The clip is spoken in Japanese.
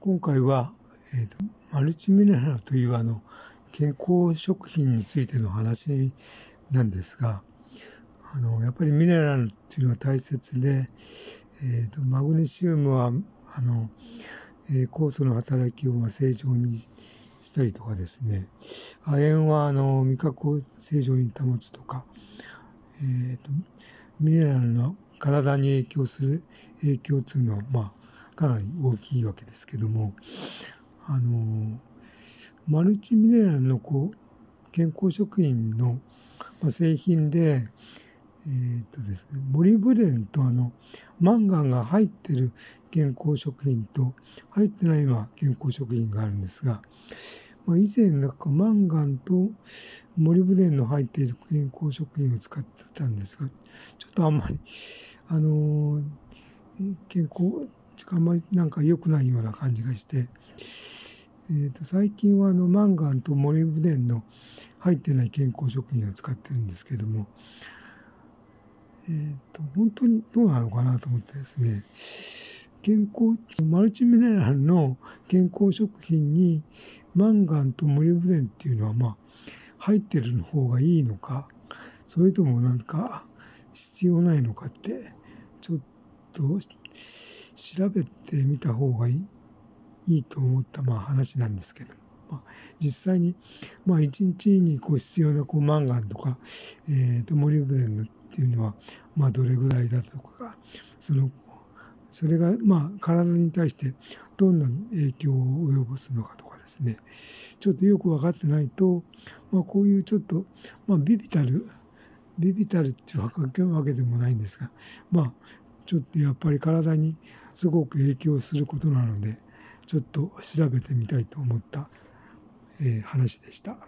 今回は、えーと、マルチミネラルというあの健康食品についての話なんですが、あのやっぱりミネラルっていうのは大切で、えーと、マグネシウムはあの、えー、酵素の働きを正常にしたりとかですね、亜鉛はあの味覚を正常に保つとか、えーと、ミネラルの体に影響する影響というのは、まあ、かなり大きいわけですけども、あの、マルチミネラルのこう健康食品の、製品で、えー、っとですね、モリブデンとあのマンガンが入ってる健康食品と入ってない今健康食品があるんですが、まあ、以前なんかマンガンとモリブデンの入っている健康食品を使ってたんですが、ちょっとあんまり、あのー、健康、あんまりなんか良くないような感じがして、えー、と最近はあのマンガンとモリブデンの入ってない健康食品を使ってるんですけども、えー、と本当にどうなのかなと思ってですね、健康、マルチミネラルの健康食品にマンガンとモリブデンっていうのはまあ入ってる方がいいのか、それともなんか必要ないのかって、ちょっと調べてみた方がいいいいと思ったまあ話なんですけど、まあ、実際に、まあ、1日にこう必要なこうマンガンとか、えー、とモリブデンっていうのは、まあ、どれぐらいだとか、そのそれが、まあ、体に対してどんな影響を及ぼすのかとかですね、ちょっとよく分かってないと、まあ、こういうちょっと、まあ、ビビたる、ビビたるっていうわけでもないんですが、まあ、ちょっとやっぱり体にすごく影響することなので、ちょっと調べてみたいと思った、えー、話でした。